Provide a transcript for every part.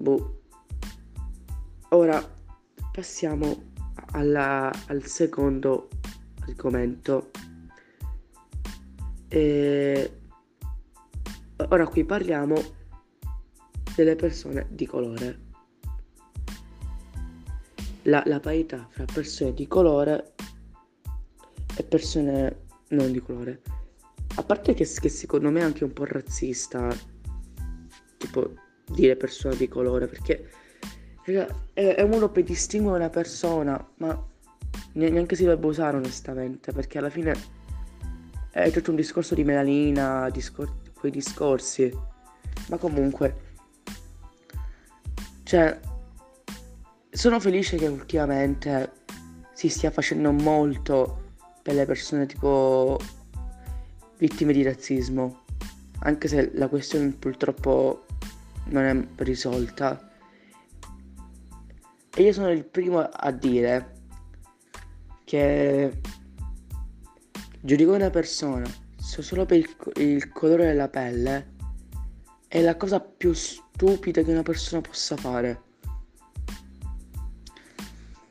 boh. Ora passiamo alla, al secondo argomento. E ora qui parliamo delle persone di colore. La, la parità fra persone di colore e persone non di colore. A parte che, che secondo me è anche un po' razzista, tipo dire persona di colore, perché è, un modo per distinguere una persona, ma neanche si dovrebbe usare onestamente, perché alla fine è tutto un discorso di melanina, discor- quei discorsi. Ma comunque, cioè, sono felice che ultimamente si stia facendo molto per le persone tipo vittime di razzismo, anche se la questione purtroppo non è risolta. E io sono il primo a dire che giudicare una persona solo per il, il, colore della pelle è la cosa più stupida che una persona possa fare.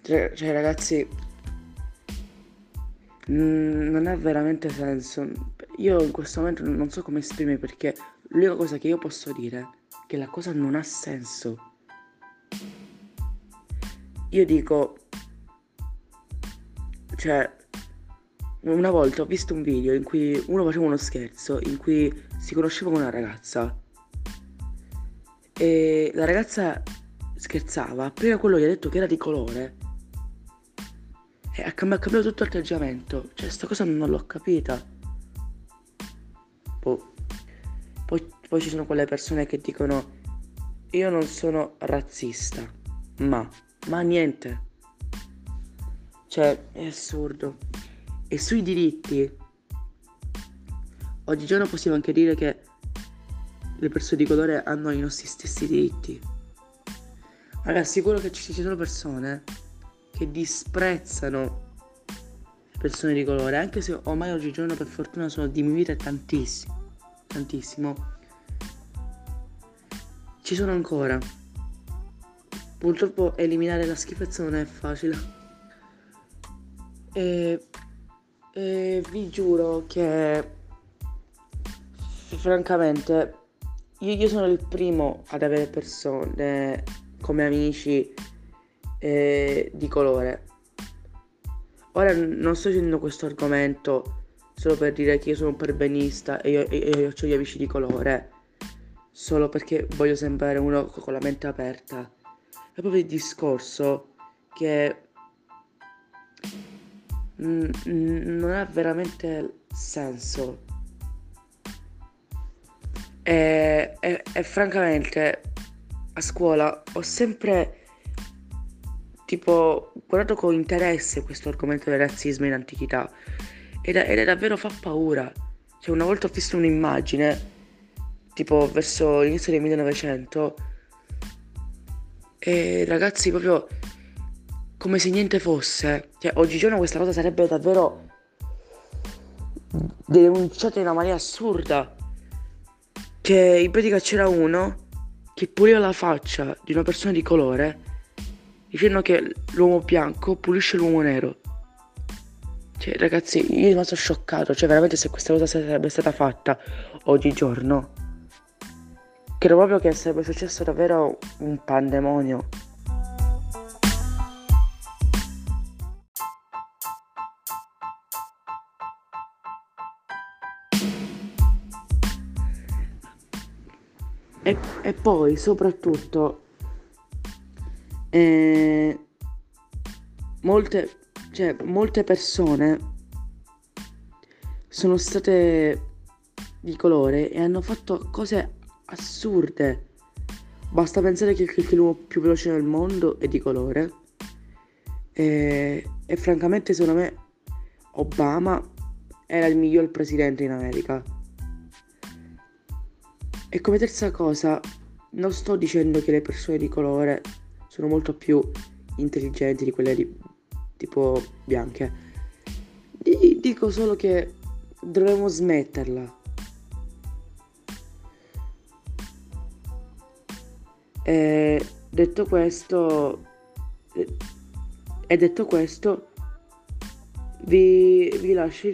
Cioè, cioè ragazzi, non ha veramente senso. Io in questo momento non so come esprimere perché l'unica cosa che io posso dire che la cosa non ha senso. Io dico, cioè, una volta ho visto un video in cui uno faceva uno scherzo, in cui si conosceva con una ragazza e la ragazza scherzava, appena quello gli ha detto che era di colore e ha cambiato tutto l'atteggiamento, cioè sta cosa non l'ho capita. Boh. Poi, poi ci sono quelle persone che dicono io non sono razzista, ma ma niente. Cioè, è assurdo. E sui diritti, oggigiorno possiamo anche dire che le persone di colore hanno i nostri stessi diritti. Allora, sicuro che ci sono persone che disprezzano persone di colore, anche se ormai oggigiorno per fortuna sono diminuite tantissimo. Tantissimo. Ci sono ancora Purtroppo eliminare la schifezza non è facile. E, e vi giuro che francamente io, io, sono il primo ad avere persone come amici eh, di colore. Ora non sto dicendo questo argomento solo per dire che io sono un perbenista e io, e io ho gli amici di colore, solo perché voglio sembrare uno con la mente aperta è proprio il discorso che mm, non ha veramente senso. E, e, e, francamente a scuola ho sempre tipo guardato con interesse questo argomento del razzismo in antichità ed è, ed è davvero fa paura. Cioè una volta ho visto un'immagine tipo verso l'inizio del 1900 e ragazzi, proprio come se niente fosse. Cioè, oggigiorno questa cosa sarebbe davvero denunciata in una maniera assurda. Che in pratica c'era uno che puliva la faccia di una persona di colore dicendo che l'uomo bianco pulisce l'uomo nero. Cioè, ragazzi, io sono rimasto scioccato. Cioè, veramente se questa cosa sarebbe stata fatta oggigiorno Credo proprio che sarebbe successo davvero un pandemonio. E, e poi soprattutto eh, molte, cioè, molte persone sono state di colore e hanno fatto cose assurde. Basta pensare che il l'uomo più veloce del mondo è di colore. E, e francamente, secondo me, Obama era il miglior presidente in America. E come terza cosa, non sto dicendo che le persone di colore sono molto più intelligenti di quelle di, tipo bianche. Dico solo che dovremmo smetterla E detto questo, e detto questo, vi, vi lascio